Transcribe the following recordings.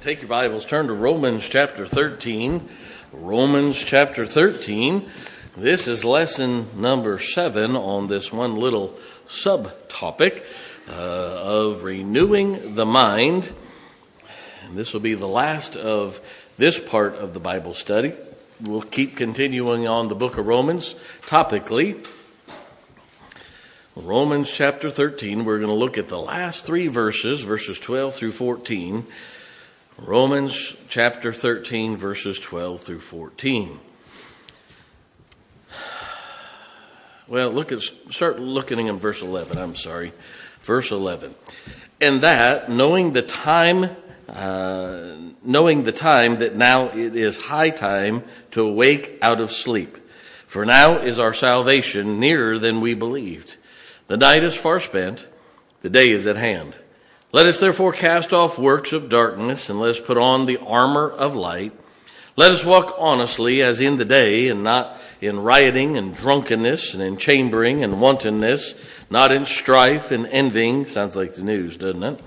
Take your Bibles, turn to Romans chapter 13. Romans chapter 13. This is lesson number seven on this one little subtopic uh, of renewing the mind. And this will be the last of this part of the Bible study. We'll keep continuing on the book of Romans topically. Romans chapter 13, we're going to look at the last three verses, verses 12 through 14. Romans chapter 13, verses 12 through 14. Well, look at start looking in verse 11. I'm sorry, verse 11. And that, knowing the time, uh, knowing the time that now it is high time to awake out of sleep, for now is our salvation nearer than we believed. The night is far spent, the day is at hand. Let us therefore cast off works of darkness, and let us put on the armor of light. Let us walk honestly as in the day, and not in rioting and drunkenness, and in chambering and wantonness, not in strife and envying. Sounds like the news, doesn't it?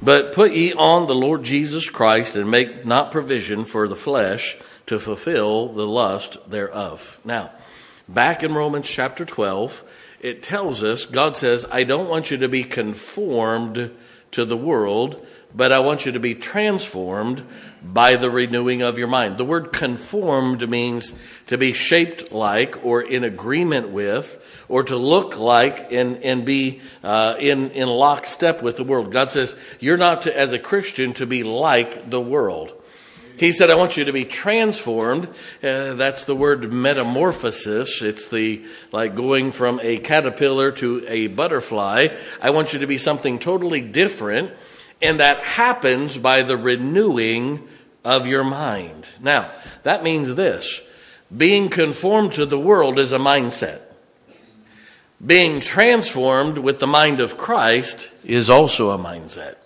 But put ye on the Lord Jesus Christ, and make not provision for the flesh to fulfill the lust thereof. Now, back in Romans chapter 12, it tells us, God says, I don't want you to be conformed to the world, but I want you to be transformed by the renewing of your mind. The word conformed means to be shaped like or in agreement with or to look like and, and be uh, in, in lockstep with the world. God says, you're not to, as a Christian to be like the world. He said, I want you to be transformed. Uh, that's the word metamorphosis. It's the, like going from a caterpillar to a butterfly. I want you to be something totally different. And that happens by the renewing of your mind. Now, that means this. Being conformed to the world is a mindset. Being transformed with the mind of Christ is also a mindset.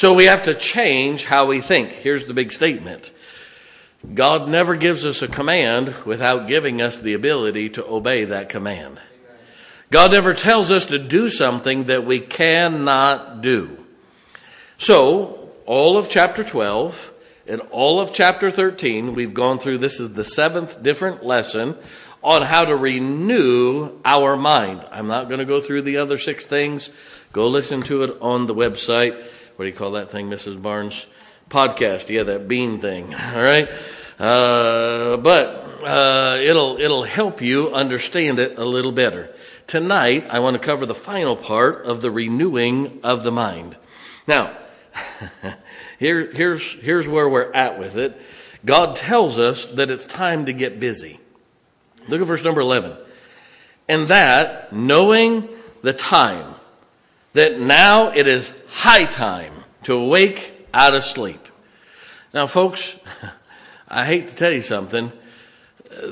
So we have to change how we think. Here's the big statement. God never gives us a command without giving us the ability to obey that command. God never tells us to do something that we cannot do. So, all of chapter 12 and all of chapter 13, we've gone through, this is the seventh different lesson on how to renew our mind. I'm not going to go through the other six things. Go listen to it on the website what do you call that thing, Mrs. Barnes? Podcast. Yeah, that bean thing. All right. Uh, but uh, it'll it'll help you understand it a little better. Tonight, I want to cover the final part of the renewing of the mind. Now, here, here's here's where we're at with it. God tells us that it's time to get busy. Look at verse number eleven, and that knowing the time that now it is high time to awake out of sleep. Now, folks, I hate to tell you something.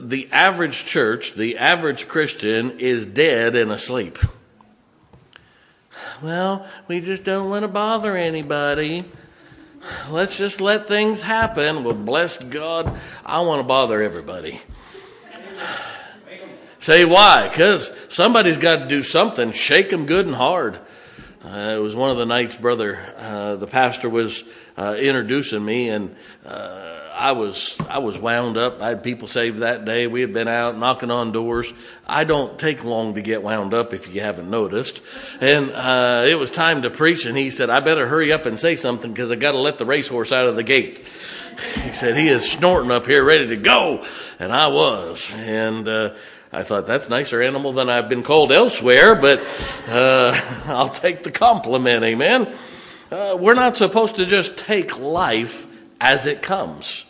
The average church, the average Christian is dead and asleep. Well, we just don't want to bother anybody. Let's just let things happen. Well, bless God, I want to bother everybody. Say why? Because somebody's got to do something. Shake them good and hard. Uh, it was one of the nights, brother. Uh, the pastor was uh, introducing me, and uh, I was I was wound up. I had people saved that day. We had been out knocking on doors. I don't take long to get wound up, if you haven't noticed. And uh, it was time to preach, and he said, "I better hurry up and say something because I got to let the racehorse out of the gate." He said, "He is snorting up here, ready to go," and I was, and uh, I thought that's nicer animal than I've been called elsewhere, but uh, I'll take the compliment, amen. Uh, we're not supposed to just take life as it comes.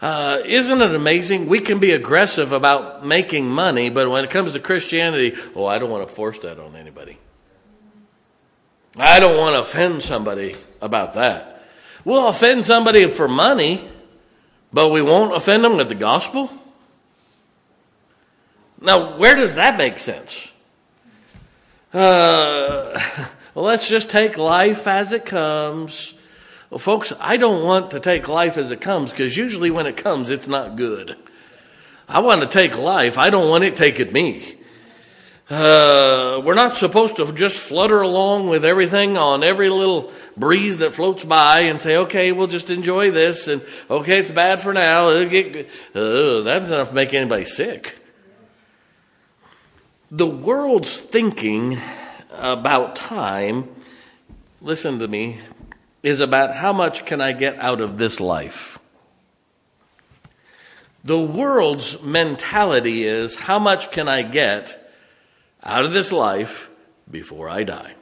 Uh, isn't it amazing? We can be aggressive about making money, but when it comes to Christianity, oh, I don't want to force that on anybody. I don't want to offend somebody about that. We'll offend somebody for money, but we won't offend them with the gospel. Now, where does that make sense? Uh, well, let's just take life as it comes. Well, folks, I don't want to take life as it comes because usually when it comes, it's not good. I want to take life. I don't want it taking me. Uh, we're not supposed to just flutter along with everything on every little breeze that floats by and say, okay, we'll just enjoy this. And okay, it's bad for now. It'll get, uh, that's enough to make anybody sick. The world's thinking about time, listen to me, is about how much can I get out of this life. The world's mentality is how much can I get out of this life before I die?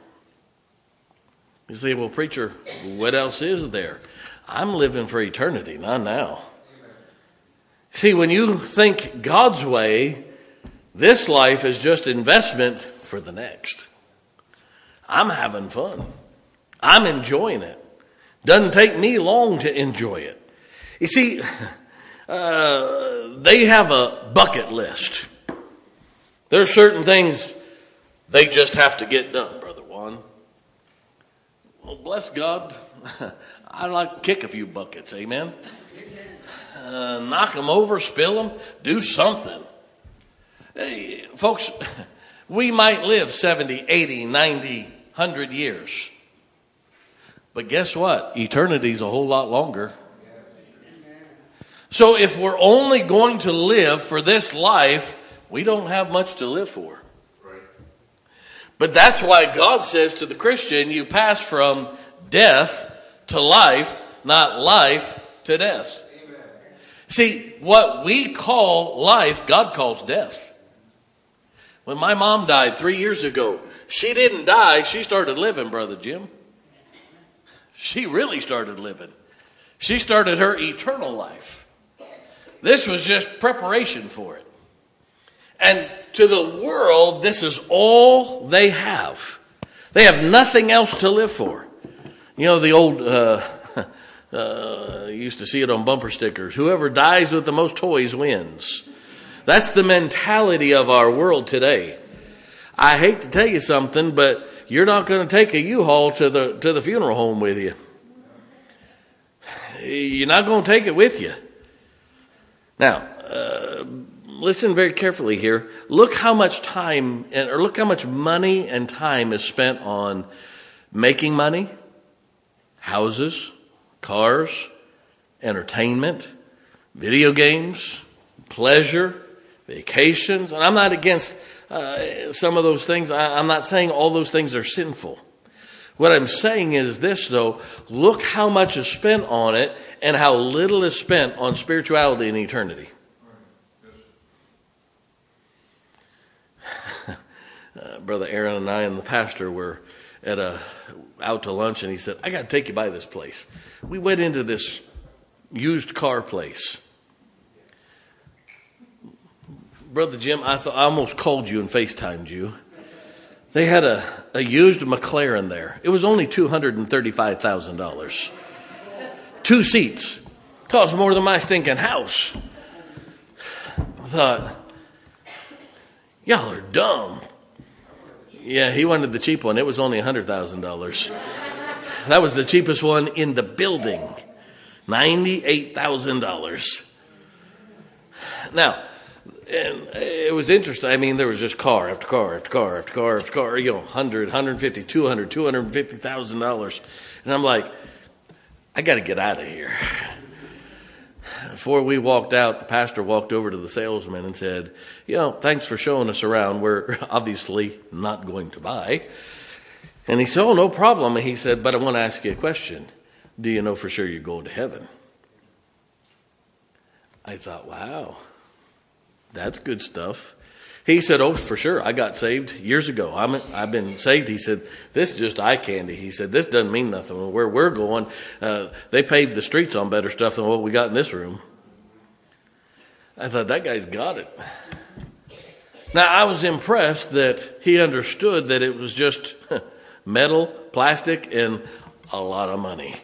You say, well, preacher, what else is there? I'm living for eternity, not now. See, when you think God's way, this life is just investment for the next. I'm having fun. I'm enjoying it. Doesn't take me long to enjoy it. You see, uh, they have a bucket list. There are certain things they just have to get done, Brother Juan. Well, bless God. I'd like to kick a few buckets, amen? Uh, knock them over, spill them, do something. Hey, folks, we might live 70, 80, 90, 100 years. But guess what? Eternity's a whole lot longer. So if we're only going to live for this life, we don't have much to live for. But that's why God says to the Christian, you pass from death to life, not life to death. Amen. See, what we call life, God calls death. When my mom died three years ago, she didn't die, she started living, Brother Jim. She really started living. She started her eternal life. This was just preparation for it. And to the world, this is all they have. They have nothing else to live for. You know, the old, uh, uh, used to see it on bumper stickers. Whoever dies with the most toys wins. That's the mentality of our world today. I hate to tell you something, but you're not going to take a U-Haul to the, to the funeral home with you. You're not going to take it with you. Now, uh, listen very carefully here. Look how much time, and, or look how much money and time is spent on making money, houses, cars, entertainment, video games, pleasure, vacations. And I'm not against uh, some of those things. I, I'm not saying all those things are sinful. What I'm saying is this, though look how much is spent on it and how little is spent on spirituality and eternity. uh, Brother Aaron and I and the pastor were at a out to lunch, and he said, "I got to take you by this place." We went into this used car place. Brother Jim, I thought I almost called you and FaceTimed you. They had a, a used McLaren there. It was only $235,000. Two seats. Cost more than my stinking house. I thought, y'all are dumb. Yeah, he wanted the cheap one. It was only $100,000. That was the cheapest one in the building. $98,000. Now, and it was interesting. I mean, there was just car after car after car after car after car, you know, 100, 150, 200, 250,000 dollars. And I'm like, I got to get out of here. Before we walked out, the pastor walked over to the salesman and said, You know, thanks for showing us around. We're obviously not going to buy. And he said, Oh, no problem. And he said, But I want to ask you a question. Do you know for sure you're going to heaven? I thought, wow. That's good stuff. He said, Oh, for sure. I got saved years ago. I'm, I've been saved. He said, This is just eye candy. He said, This doesn't mean nothing. Where we're going, uh, they paved the streets on better stuff than what we got in this room. I thought, That guy's got it. Now, I was impressed that he understood that it was just metal, plastic, and a lot of money.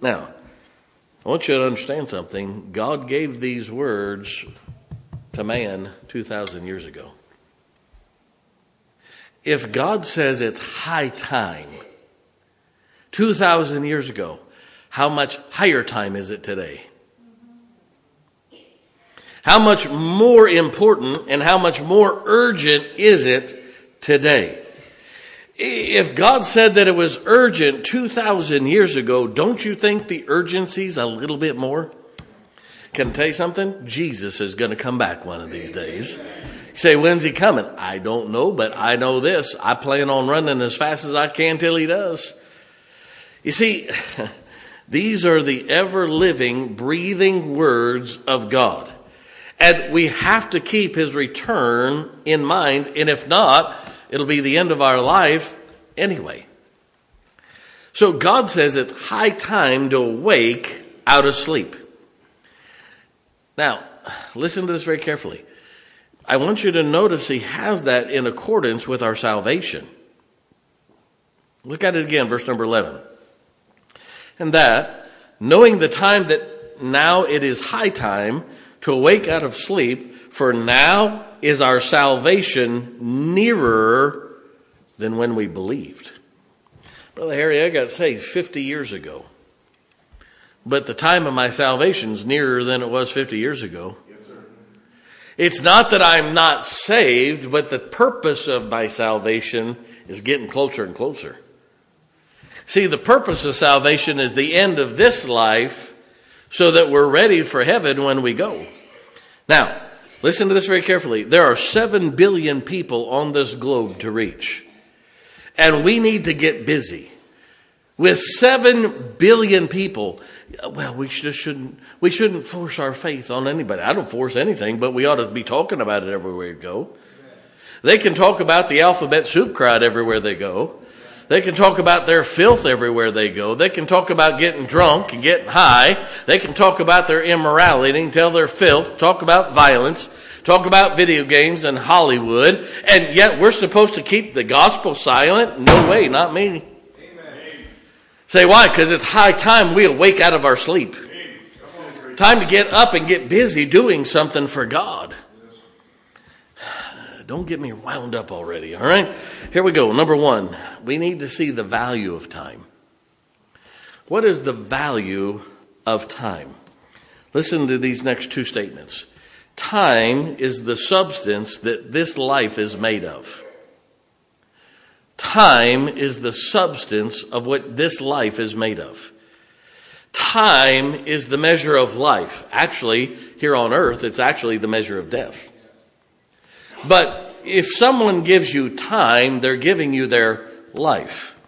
Now, I want you to understand something. God gave these words to man 2,000 years ago. If God says it's high time 2,000 years ago, how much higher time is it today? How much more important and how much more urgent is it today? If God said that it was urgent 2,000 years ago, don't you think the urgency's a little bit more? Can I tell you something? Jesus is going to come back one of these days. You say, when's he coming? I don't know, but I know this. I plan on running as fast as I can till he does. You see, these are the ever living, breathing words of God. And we have to keep his return in mind. And if not, it'll be the end of our life anyway. So God says it's high time to awake out of sleep. Now, listen to this very carefully. I want you to notice he has that in accordance with our salvation. Look at it again, verse number 11. And that, knowing the time that now it is high time to awake out of sleep, for now is our salvation nearer than when we believed. Brother Harry, I got saved 50 years ago. But the time of my salvation is nearer than it was 50 years ago. It's not that I'm not saved, but the purpose of my salvation is getting closer and closer. See, the purpose of salvation is the end of this life so that we're ready for heaven when we go. Now, listen to this very carefully. There are seven billion people on this globe to reach. And we need to get busy. With seven billion people, well, we just shouldn't, we shouldn't force our faith on anybody. I don't force anything, but we ought to be talking about it everywhere we go. They can talk about the alphabet soup crowd everywhere they go. They can talk about their filth everywhere they go. They can talk about getting drunk and getting high. They can talk about their immorality and tell their filth, talk about violence, talk about video games and Hollywood. And yet we're supposed to keep the gospel silent? No way, not me. Say why? Because it's high time we awake out of our sleep. Time to get up and get busy doing something for God. Don't get me wound up already, all right? Here we go. Number one, we need to see the value of time. What is the value of time? Listen to these next two statements. Time is the substance that this life is made of. Time is the substance of what this life is made of. Time is the measure of life. Actually, here on earth, it's actually the measure of death. But if someone gives you time, they're giving you their life.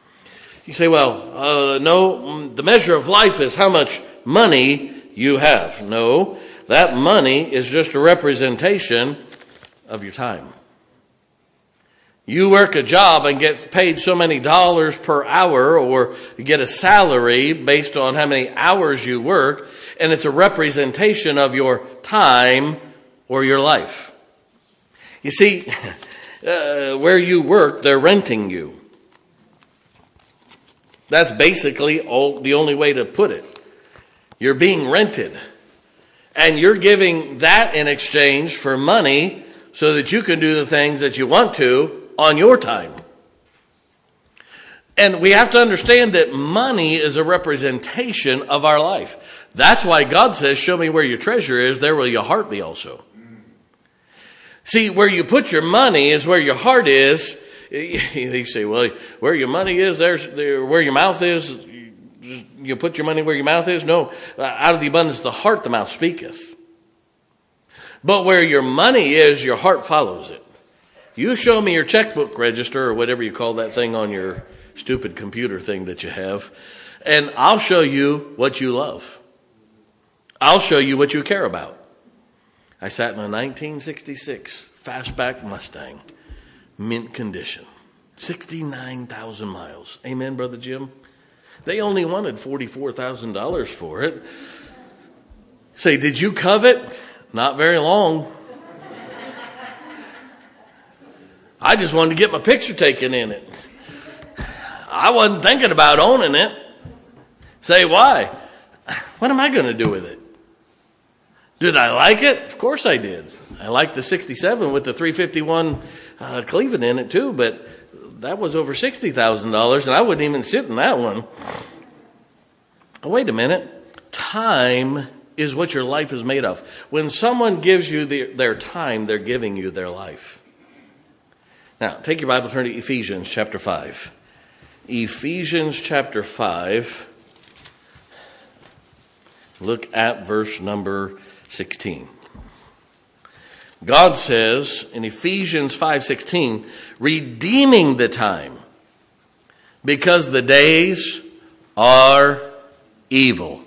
You say, well, uh, no, the measure of life is how much money you have. No, that money is just a representation of your time. You work a job and get paid so many dollars per hour or you get a salary based on how many hours you work and it's a representation of your time or your life. You see, uh, where you work, they're renting you. That's basically all, the only way to put it. You're being rented. And you're giving that in exchange for money so that you can do the things that you want to on your time. And we have to understand that money is a representation of our life. That's why God says, Show me where your treasure is, there will your heart be also. See, where you put your money is where your heart is. You say, Well, where your money is, there's there, where your mouth is. You put your money where your mouth is? No. Out of the abundance of the heart, the mouth speaketh. But where your money is, your heart follows it. You show me your checkbook register or whatever you call that thing on your stupid computer thing that you have, and I'll show you what you love. I'll show you what you care about. I sat in a 1966 fastback Mustang, mint condition, 69,000 miles. Amen, Brother Jim? They only wanted $44,000 for it. Say, did you covet? Not very long. I just wanted to get my picture taken in it. I wasn't thinking about owning it. Say, why? What am I going to do with it? Did I like it? Of course I did. I liked the 67 with the 351 uh, Cleveland in it too, but that was over $60,000 and I wouldn't even sit in that one. Wait a minute. Time is what your life is made of. When someone gives you the, their time, they're giving you their life. Now, take your Bible, turn to Ephesians chapter 5. Ephesians chapter 5. Look at verse number 16. God says in Ephesians 5:16, redeeming the time because the days are evil.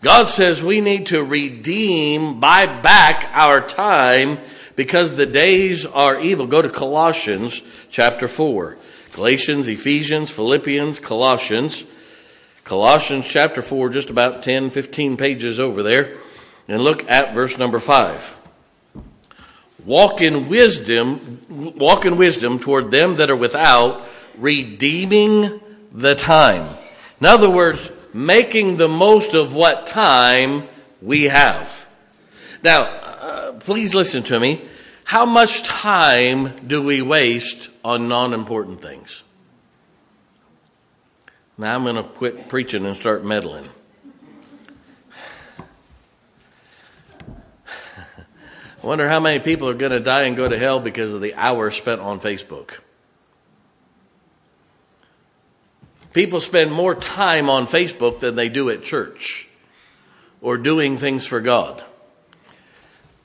God says we need to redeem, buy back our time because the days are evil. Go to Colossians chapter 4. Galatians, Ephesians, Philippians, Colossians. Colossians chapter 4, just about 10, 15 pages over there. And look at verse number 5. Walk in wisdom, walk in wisdom toward them that are without, redeeming the time. In other words, making the most of what time we have. Now, please listen to me. How much time do we waste on non important things? Now I'm going to quit preaching and start meddling. I wonder how many people are going to die and go to hell because of the hours spent on Facebook. People spend more time on Facebook than they do at church or doing things for God.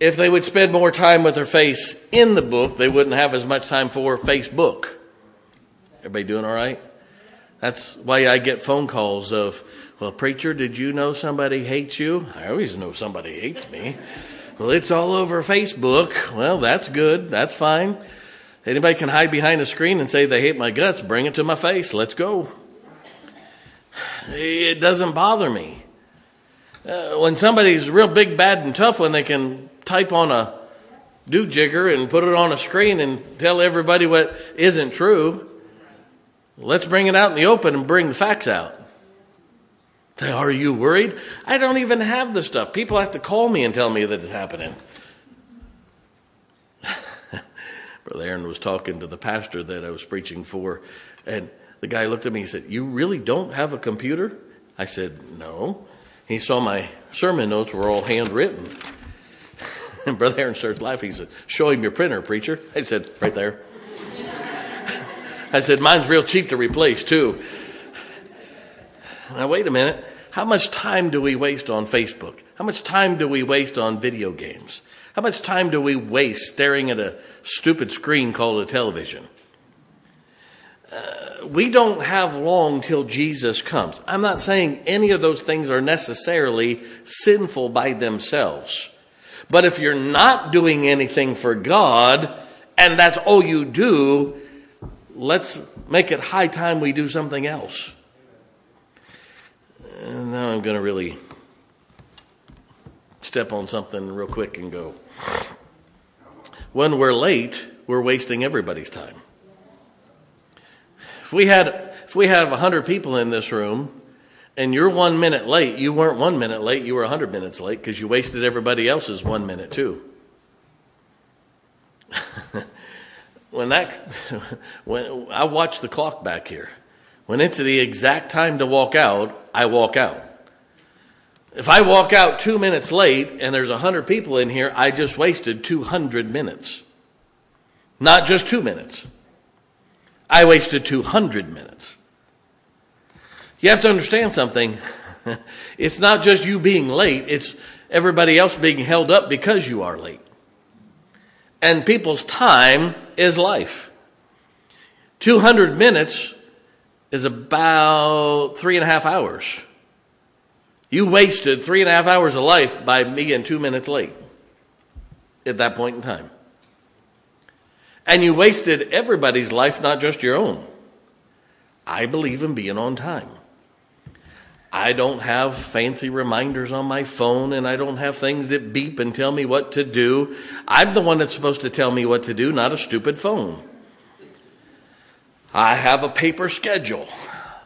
If they would spend more time with their face in the book, they wouldn't have as much time for Facebook. Everybody doing all right? That's why I get phone calls of, well, preacher, did you know somebody hates you? I always know somebody hates me. Well, it's all over Facebook. Well, that's good. That's fine. Anybody can hide behind a screen and say they hate my guts. Bring it to my face. Let's go. It doesn't bother me. Uh, when somebody's real big, bad, and tough, when they can type on a do jigger and put it on a screen and tell everybody what isn't true, let's bring it out in the open and bring the facts out. Are you worried? I don't even have the stuff. People have to call me and tell me that it's happening. Brother Aaron was talking to the pastor that I was preaching for, and the guy looked at me and said, You really don't have a computer? I said, No. He saw my sermon notes were all handwritten. And Brother Aaron starts laughing. He said, Show him your printer, preacher. I said, Right there. I said, Mine's real cheap to replace, too. Now, wait a minute. How much time do we waste on Facebook? How much time do we waste on video games? How much time do we waste staring at a stupid screen called a television? Uh, we don't have long till Jesus comes. I'm not saying any of those things are necessarily sinful by themselves. But if you're not doing anything for God and that's all you do, let's make it high time we do something else. And now I'm going to really step on something real quick and go. When we're late, we're wasting everybody's time. If we had if we have 100 people in this room and you're 1 minute late, you weren't 1 minute late, you were 100 minutes late because you wasted everybody else's 1 minute too. when that when I watch the clock back here. When it's the exact time to walk out, I walk out. If I walk out two minutes late and there's a hundred people in here, I just wasted 200 minutes. Not just two minutes. I wasted 200 minutes. You have to understand something. it's not just you being late, it's everybody else being held up because you are late. And people's time is life. 200 minutes is about three and a half hours. You wasted three and a half hours of life by being two minutes late at that point in time. And you wasted everybody's life, not just your own. I believe in being on time. I don't have fancy reminders on my phone and I don't have things that beep and tell me what to do. I'm the one that's supposed to tell me what to do, not a stupid phone. I have a paper schedule.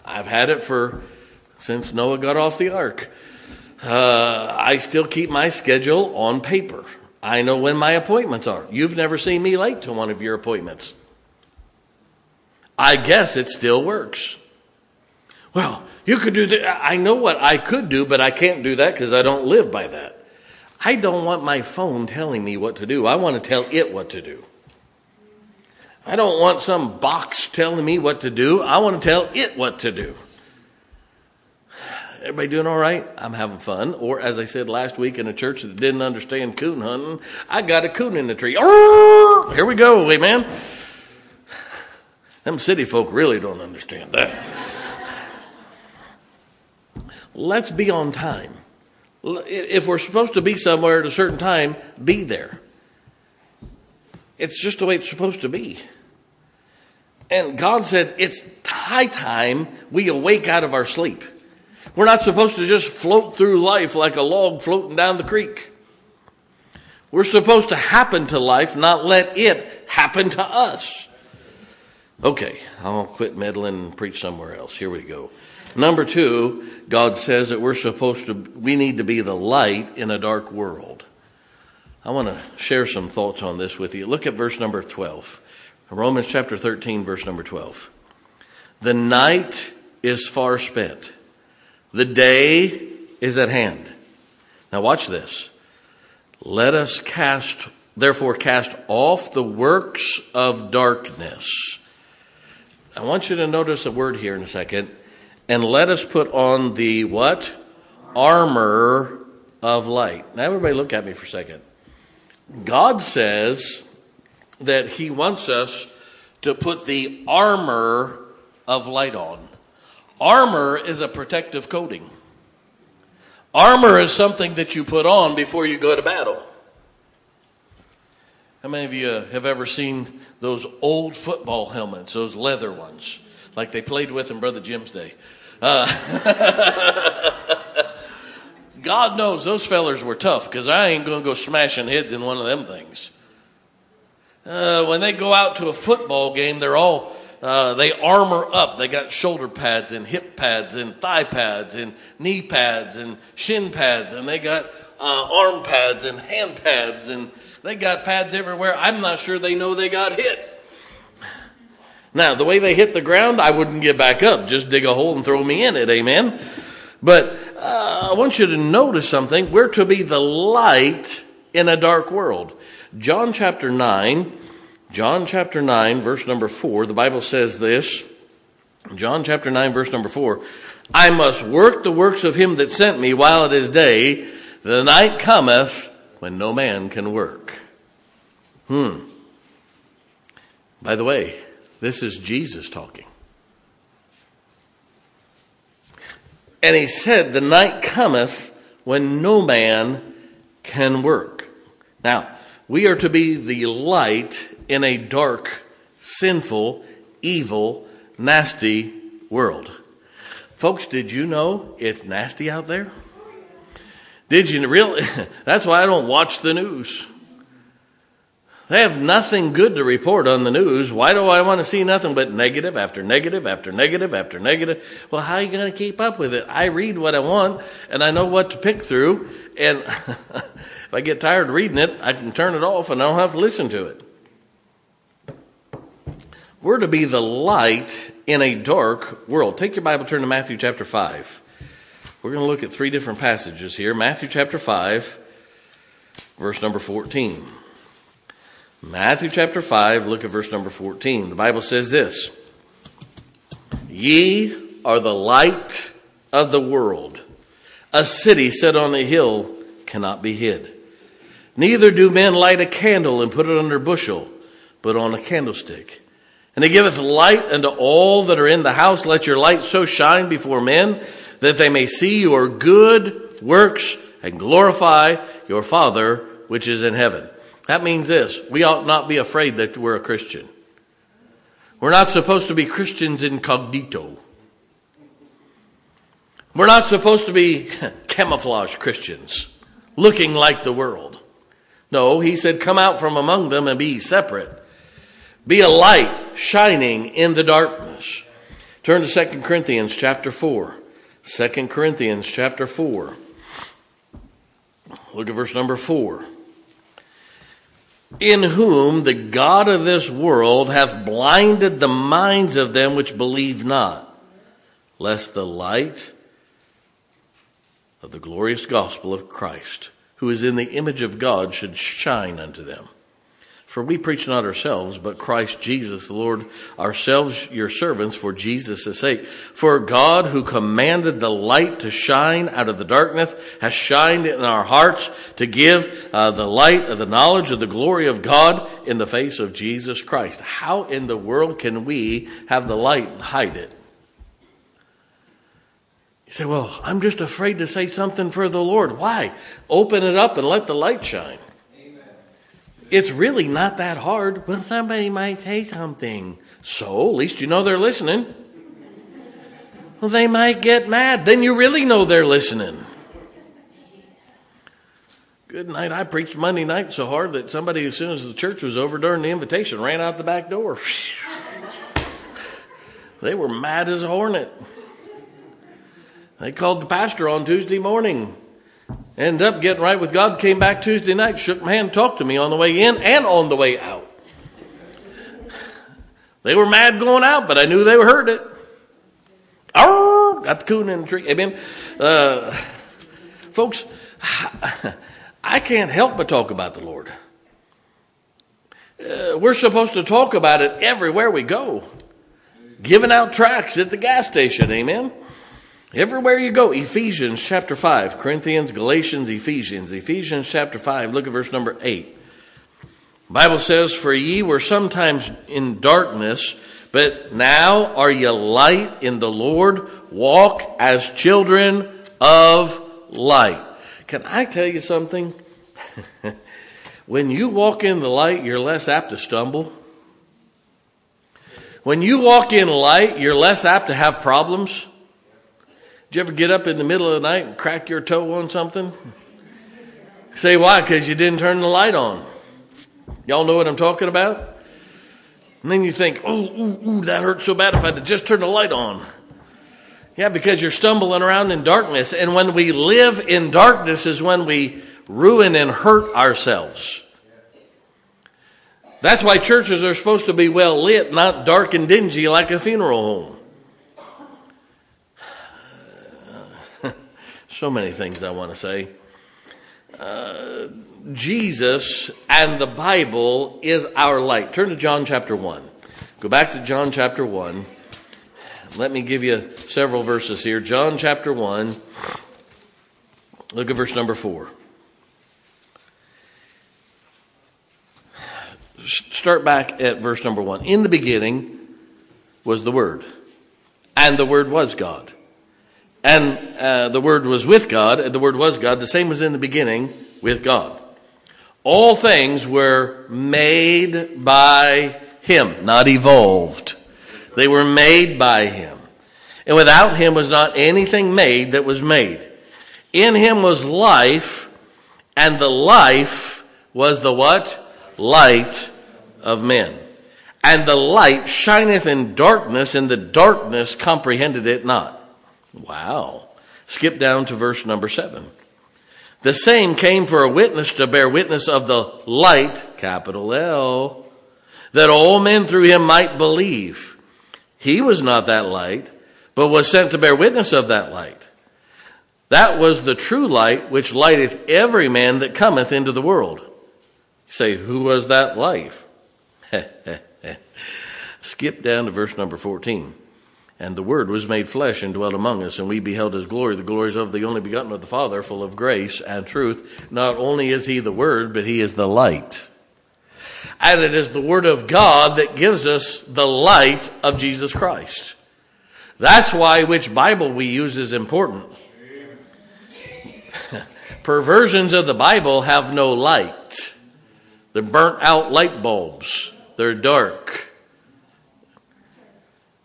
I've had it for since Noah got off the ark. Uh, I still keep my schedule on paper. I know when my appointments are. You've never seen me late to one of your appointments. I guess it still works. Well, you could do that. I know what I could do, but I can't do that because I don't live by that. I don't want my phone telling me what to do. I want to tell it what to do. I don't want some box telling me what to do. I want to tell it what to do. Everybody doing all right? I'm having fun. Or as I said last week in a church that didn't understand coon hunting, I got a coon in the tree. Here we go, amen. Them city folk really don't understand that. Let's be on time. If we're supposed to be somewhere at a certain time, be there. It's just the way it's supposed to be. And God said, it's high time we awake out of our sleep. We're not supposed to just float through life like a log floating down the creek. We're supposed to happen to life, not let it happen to us. Okay, I'll quit meddling and preach somewhere else. Here we go. Number two, God says that we're supposed to, we need to be the light in a dark world. I want to share some thoughts on this with you. Look at verse number 12. Romans chapter 13, verse number 12. The night is far spent, the day is at hand. Now, watch this. Let us cast, therefore, cast off the works of darkness. I want you to notice a word here in a second. And let us put on the what? Armor of light. Now, everybody, look at me for a second. God says that He wants us to put the armor of light on. Armor is a protective coating. Armor is something that you put on before you go to battle. How many of you have ever seen those old football helmets, those leather ones, like they played with in Brother Jim's day? Uh, God knows those fellers were tough because I ain't going to go smashing heads in one of them things. Uh, when they go out to a football game, they're all uh, they armor up. They got shoulder pads and hip pads and thigh pads and knee pads and shin pads, and they got uh, arm pads and hand pads, and they got pads everywhere. I'm not sure they know they got hit. Now, the way they hit the ground, I wouldn't get back up. Just dig a hole and throw me in it. Amen. But uh, I want you to notice something. We're to be the light in a dark world. John chapter 9, John chapter 9, verse number 4, the Bible says this. John chapter 9, verse number 4. I must work the works of him that sent me while it is day. The night cometh when no man can work. Hmm. By the way, this is Jesus talking. And he said, The night cometh when no man can work. Now, we are to be the light in a dark, sinful, evil, nasty world. Folks, did you know it's nasty out there? Did you really? That's why I don't watch the news. They have nothing good to report on the news. Why do I want to see nothing but negative after negative after negative after negative? Well, how are you going to keep up with it? I read what I want and I know what to pick through. And if I get tired reading it, I can turn it off and I don't have to listen to it. We're to be the light in a dark world. Take your Bible, turn to Matthew chapter 5. We're going to look at three different passages here. Matthew chapter 5, verse number 14. Matthew chapter 5, look at verse number 14. The Bible says this Ye are the light of the world. A city set on a hill cannot be hid. Neither do men light a candle and put it under a bushel, but on a candlestick. And he giveth light unto all that are in the house. Let your light so shine before men that they may see your good works and glorify your Father which is in heaven. That means this we ought not be afraid that we're a Christian. We're not supposed to be Christians incognito. We're not supposed to be camouflage Christians, looking like the world. No, he said, come out from among them and be separate. Be a light shining in the darkness. Turn to 2 Corinthians chapter 4. 2 Corinthians chapter 4. Look at verse number 4 in whom the God of this world hath blinded the minds of them which believe not, lest the light of the glorious gospel of Christ, who is in the image of God, should shine unto them. For we preach not ourselves, but Christ Jesus the Lord, ourselves your servants for Jesus' sake. For God who commanded the light to shine out of the darkness has shined in our hearts to give uh, the light of the knowledge of the glory of God in the face of Jesus Christ. How in the world can we have the light and hide it? You say, well, I'm just afraid to say something for the Lord. Why? Open it up and let the light shine. It's really not that hard. Well, somebody might say something. So, at least you know they're listening. Well, they might get mad. Then you really know they're listening. Good night. I preached Monday night so hard that somebody, as soon as the church was over during the invitation, ran out the back door. they were mad as a hornet. They called the pastor on Tuesday morning. Ended up getting right with God, came back Tuesday night, shook my hand, talked to me on the way in and on the way out. They were mad going out, but I knew they heard it. Oh, got the coon in the tree. Amen. Uh, folks, I can't help but talk about the Lord. Uh, we're supposed to talk about it everywhere we go. Giving out tracts at the gas station. Amen. Everywhere you go, Ephesians chapter 5, Corinthians, Galatians, Ephesians, Ephesians chapter 5, look at verse number 8. Bible says, For ye were sometimes in darkness, but now are ye light in the Lord. Walk as children of light. Can I tell you something? when you walk in the light, you're less apt to stumble. When you walk in light, you're less apt to have problems. Did you ever get up in the middle of the night and crack your toe on something? Say why? Because you didn't turn the light on. Y'all know what I'm talking about? And then you think, oh, ooh, ooh, that hurts so bad if I had just turned the light on. Yeah, because you're stumbling around in darkness. And when we live in darkness is when we ruin and hurt ourselves. That's why churches are supposed to be well lit, not dark and dingy like a funeral home. So many things I want to say. Uh, Jesus and the Bible is our light. Turn to John chapter 1. Go back to John chapter 1. Let me give you several verses here. John chapter 1. Look at verse number 4. Start back at verse number 1. In the beginning was the Word, and the Word was God. And uh, the Word was with God, and the Word was God. The same was in the beginning with God. All things were made by Him, not evolved. They were made by Him. And without Him was not anything made that was made. In Him was life, and the life was the what? Light of men. And the light shineth in darkness, and the darkness comprehended it not. Wow. Skip down to verse number seven. The same came for a witness to bear witness of the light, capital L, that all men through him might believe. He was not that light, but was sent to bear witness of that light. That was the true light which lighteth every man that cometh into the world. You say, who was that life? Skip down to verse number 14. And the Word was made flesh and dwelt among us, and we beheld His glory, the glories of the only begotten of the Father, full of grace and truth. Not only is He the Word, but He is the light. And it is the Word of God that gives us the light of Jesus Christ. That's why which Bible we use is important. Perversions of the Bible have no light. They're burnt out light bulbs. They're dark.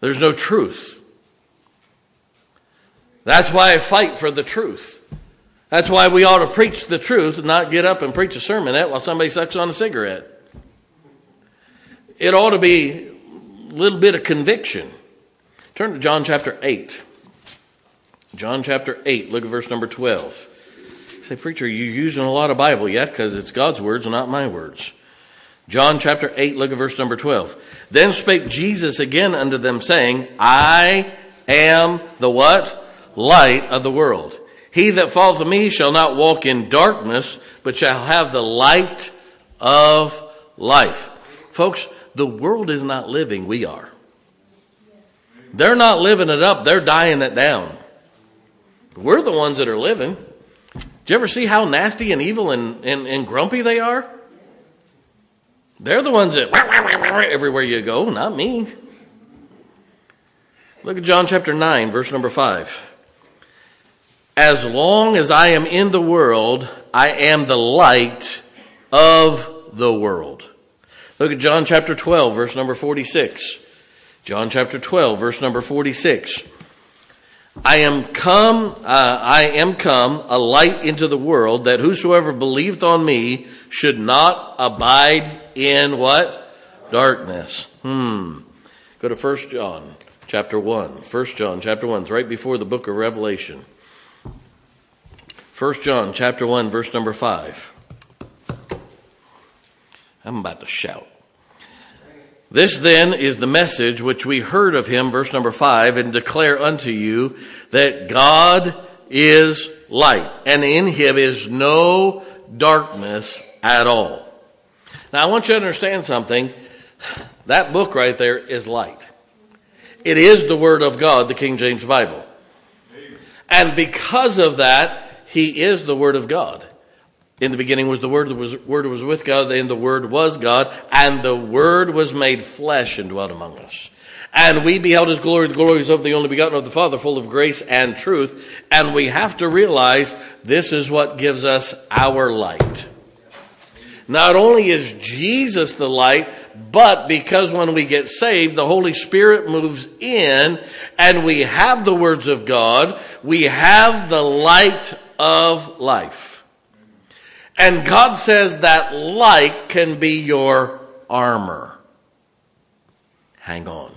There's no truth. That's why I fight for the truth. That's why we ought to preach the truth and not get up and preach a sermon at while somebody sucks on a cigarette. It ought to be a little bit of conviction. Turn to John chapter 8. John chapter 8, look at verse number 12. You say, Preacher, you're using a lot of Bible, yeah, because it's God's words, not my words. John chapter 8, look at verse number 12. Then spake Jesus again unto them, saying, I am the what? Light of the world. He that followeth me shall not walk in darkness, but shall have the light of life. Folks, the world is not living, we are. They're not living it up, they're dying it down. We're the ones that are living. Do you ever see how nasty and evil and, and, and grumpy they are? They're the ones that everywhere you go, not me. Look at John chapter 9, verse number 5. As long as I am in the world, I am the light of the world. Look at John chapter 12, verse number 46. John chapter 12, verse number 46. I am come, uh, I am come a light into the world that whosoever believeth on me should not abide in what? Darkness. Hmm. Go to 1 John chapter 1. 1 John chapter 1. It's right before the book of Revelation. 1 John chapter 1 verse number 5. I'm about to shout. This then is the message which we heard of him, verse number 5, and declare unto you that God is light, and in him is no darkness at all. Now I want you to understand something. That book right there is light. It is the Word of God, the King James Bible. And because of that, He is the Word of God. In the beginning was the Word, the Word was with God, and the Word was God, and the Word was made flesh and dwelt among us. And we beheld His glory, the glories of the only begotten of the Father, full of grace and truth. And we have to realize this is what gives us our light. Not only is Jesus the light, but because when we get saved, the Holy Spirit moves in and we have the words of God, we have the light of life. And God says that light can be your armor. Hang on.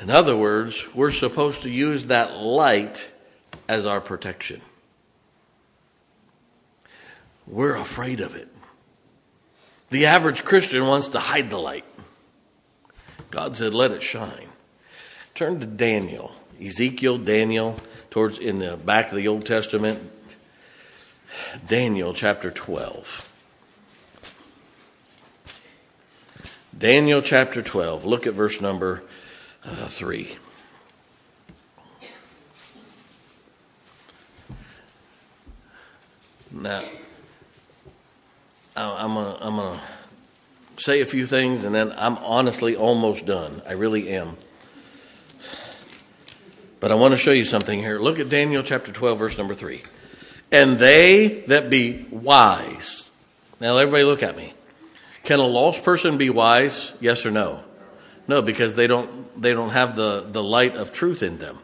In other words, we're supposed to use that light as our protection. We're afraid of it. The average Christian wants to hide the light. God said, let it shine. Turn to Daniel, Ezekiel, Daniel, towards in the back of the Old Testament, Daniel chapter 12. Daniel chapter 12. Look at verse number uh, 3. Now, I'm gonna I'm gonna say a few things, and then I'm honestly almost done. I really am. But I want to show you something here. Look at Daniel chapter 12, verse number 3. And they that be wise. Now, everybody look at me. Can a lost person be wise? Yes or no? No, because they don't, they don't have the, the light of truth in them.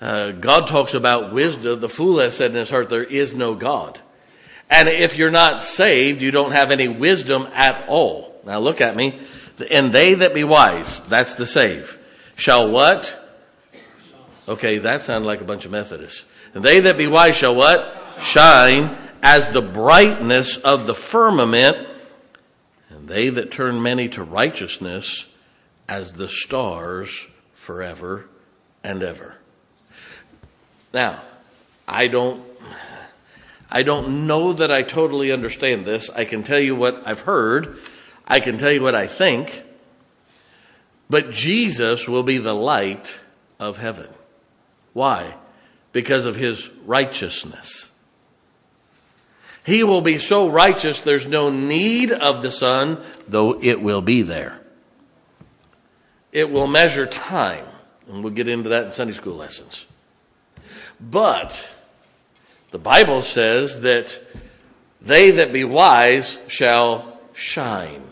Uh, God talks about wisdom. The fool has said in his heart, There is no God. And if you're not saved, you don't have any wisdom at all. Now look at me. And they that be wise, that's the save, shall what? Okay, that sounded like a bunch of Methodists. And they that be wise shall what? Shine as the brightness of the firmament, and they that turn many to righteousness as the stars forever and ever. Now, I don't I don't know that I totally understand this. I can tell you what I've heard. I can tell you what I think. But Jesus will be the light of heaven. Why? Because of his righteousness. He will be so righteous there's no need of the sun, though it will be there. It will measure time, and we'll get into that in Sunday school lessons. But the Bible says that they that be wise shall shine.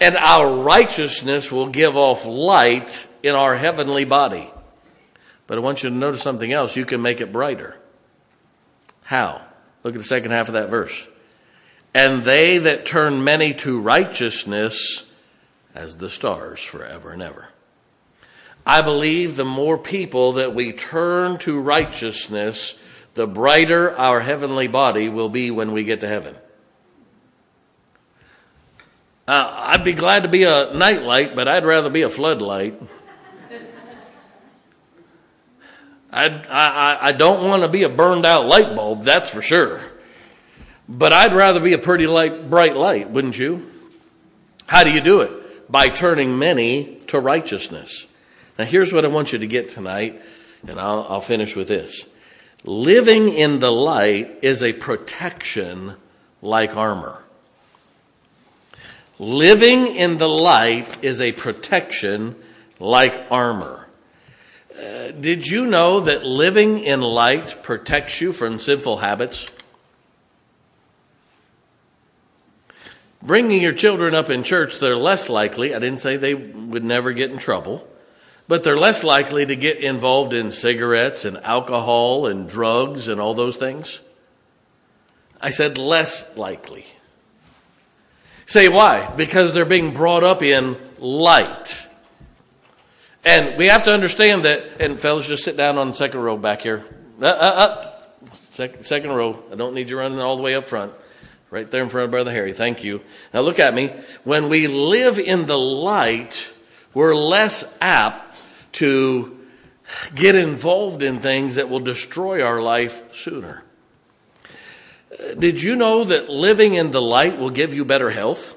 And our righteousness will give off light in our heavenly body. But I want you to notice something else. You can make it brighter. How? Look at the second half of that verse. And they that turn many to righteousness as the stars forever and ever. I believe the more people that we turn to righteousness, the brighter our heavenly body will be when we get to heaven. Uh, I'd be glad to be a nightlight, but I'd rather be a floodlight. I, I, I don't want to be a burned out light bulb, that's for sure. But I'd rather be a pretty light, bright light, wouldn't you? How do you do it? By turning many to righteousness. Now, here's what I want you to get tonight, and I'll, I'll finish with this. Living in the light is a protection like armor. Living in the light is a protection like armor. Uh, did you know that living in light protects you from sinful habits? Bringing your children up in church, they're less likely, I didn't say they would never get in trouble, but they're less likely to get involved in cigarettes and alcohol and drugs and all those things. I said less likely. Say why? Because they're being brought up in light. And we have to understand that, and fellas, just sit down on the second row back here. Uh, uh, uh. Second, second row. I don't need you running all the way up front. Right there in front of Brother Harry. Thank you. Now look at me. When we live in the light, we're less apt to get involved in things that will destroy our life sooner. Uh, did you know that living in the light will give you better health?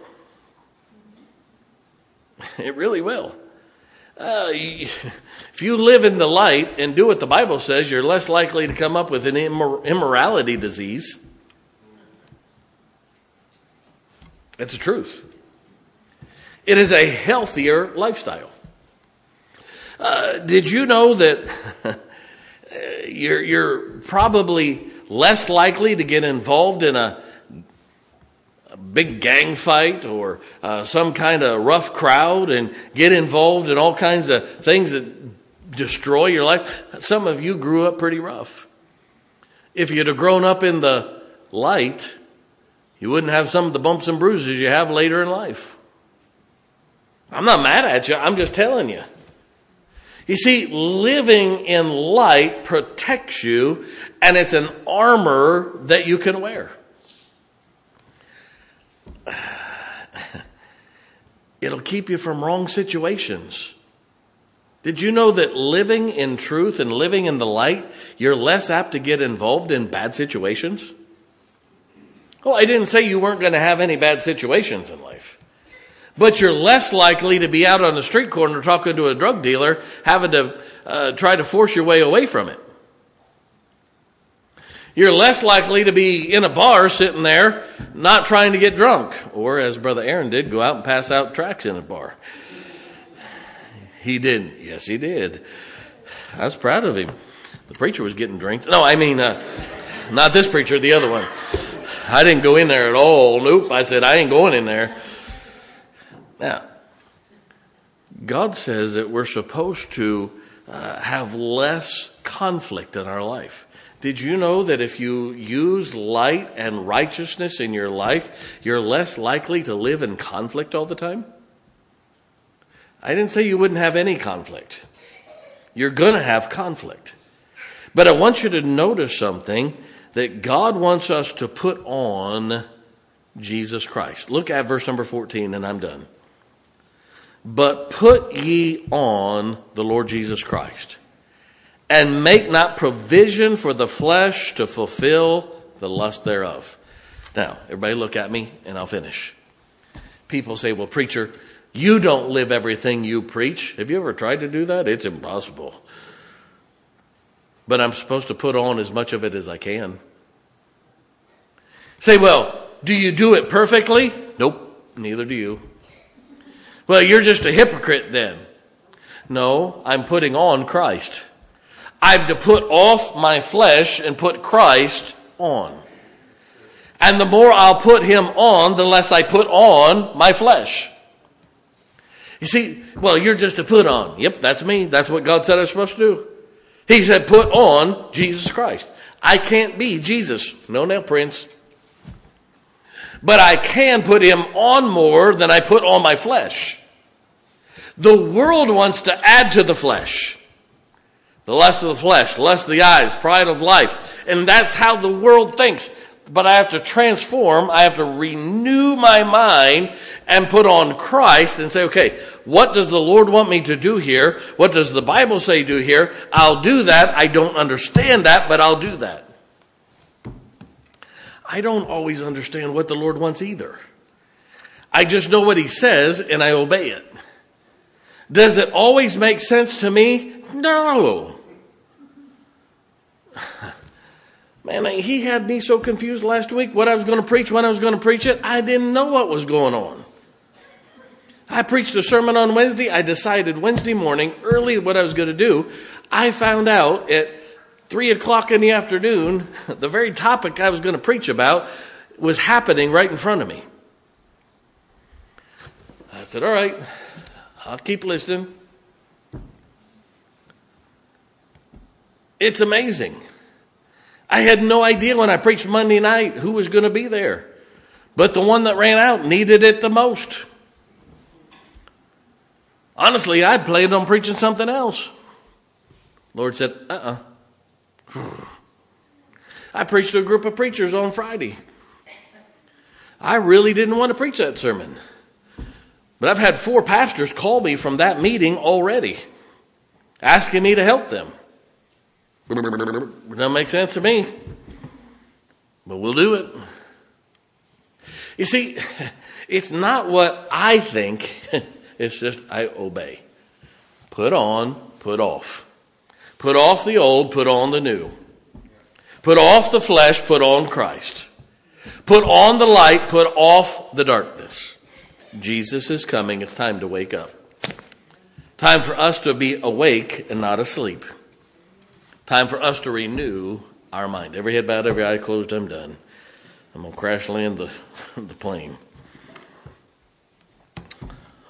It really will. Uh, if you live in the light and do what the Bible says, you're less likely to come up with an immor- immorality disease. It's the truth. It is a healthier lifestyle. Uh, did you know that you're, you're probably less likely to get involved in a big gang fight or uh, some kind of rough crowd and get involved in all kinds of things that destroy your life. Some of you grew up pretty rough. If you'd have grown up in the light, you wouldn't have some of the bumps and bruises you have later in life. I'm not mad at you, I'm just telling you. You see, living in light protects you, and it's an armor that you can wear. It'll keep you from wrong situations. Did you know that living in truth and living in the light, you're less apt to get involved in bad situations? Well, I didn't say you weren't going to have any bad situations in life. But you're less likely to be out on the street corner talking to a drug dealer, having to uh, try to force your way away from it. You're less likely to be in a bar sitting there not trying to get drunk, or as Brother Aaron did, go out and pass out tracts in a bar. He didn't. Yes, he did. I was proud of him. The preacher was getting drinks. No, I mean, uh, not this preacher, the other one. I didn't go in there at all. Nope. I said, I ain't going in there. Now, God says that we're supposed to uh, have less conflict in our life. Did you know that if you use light and righteousness in your life, you're less likely to live in conflict all the time? I didn't say you wouldn't have any conflict. You're going to have conflict. But I want you to notice something that God wants us to put on Jesus Christ. Look at verse number 14, and I'm done. But put ye on the Lord Jesus Christ and make not provision for the flesh to fulfill the lust thereof. Now, everybody look at me and I'll finish. People say, well, preacher, you don't live everything you preach. Have you ever tried to do that? It's impossible. But I'm supposed to put on as much of it as I can. Say, well, do you do it perfectly? Nope, neither do you. Well, you're just a hypocrite then. No, I'm putting on Christ. I'm to put off my flesh and put Christ on. And the more I'll put him on, the less I put on my flesh. You see, well, you're just a put on. Yep, that's me. That's what God said I was supposed to do. He said, put on Jesus Christ. I can't be Jesus. No nail prints. But I can put him on more than I put on my flesh. The world wants to add to the flesh the lust of the flesh, lust of the eyes, pride of life. And that's how the world thinks. But I have to transform, I have to renew my mind and put on Christ and say, okay, what does the Lord want me to do here? What does the Bible say do here? I'll do that. I don't understand that, but I'll do that. I don't always understand what the Lord wants either. I just know what He says and I obey it. Does it always make sense to me? No. Man, he had me so confused last week what I was going to preach, when I was going to preach it. I didn't know what was going on. I preached a sermon on Wednesday. I decided Wednesday morning, early, what I was going to do. I found out at three o'clock in the afternoon, the very topic I was going to preach about was happening right in front of me. I said, All right, I'll keep listening. It's amazing. I had no idea when I preached Monday night who was going to be there. But the one that ran out needed it the most. Honestly, I'd planned on preaching something else. Lord said, uh uh-uh. uh I preached to a group of preachers on Friday. I really didn't want to preach that sermon. But I've had four pastors call me from that meeting already, asking me to help them. Doesn't make sense to me. But we'll do it. You see, it's not what I think, it's just I obey. Put on, put off. Put off the old, put on the new. Put off the flesh, put on Christ. Put on the light, put off the darkness. Jesus is coming. It's time to wake up. Time for us to be awake and not asleep. Time for us to renew our mind. Every head bowed, every eye closed, I'm done. I'm going to crash land the, the plane.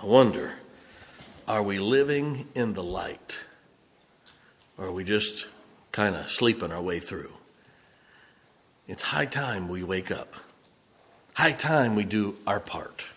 I wonder, are we living in the light? Or are we just kind of sleeping our way through? It's high time we wake up. High time we do our part.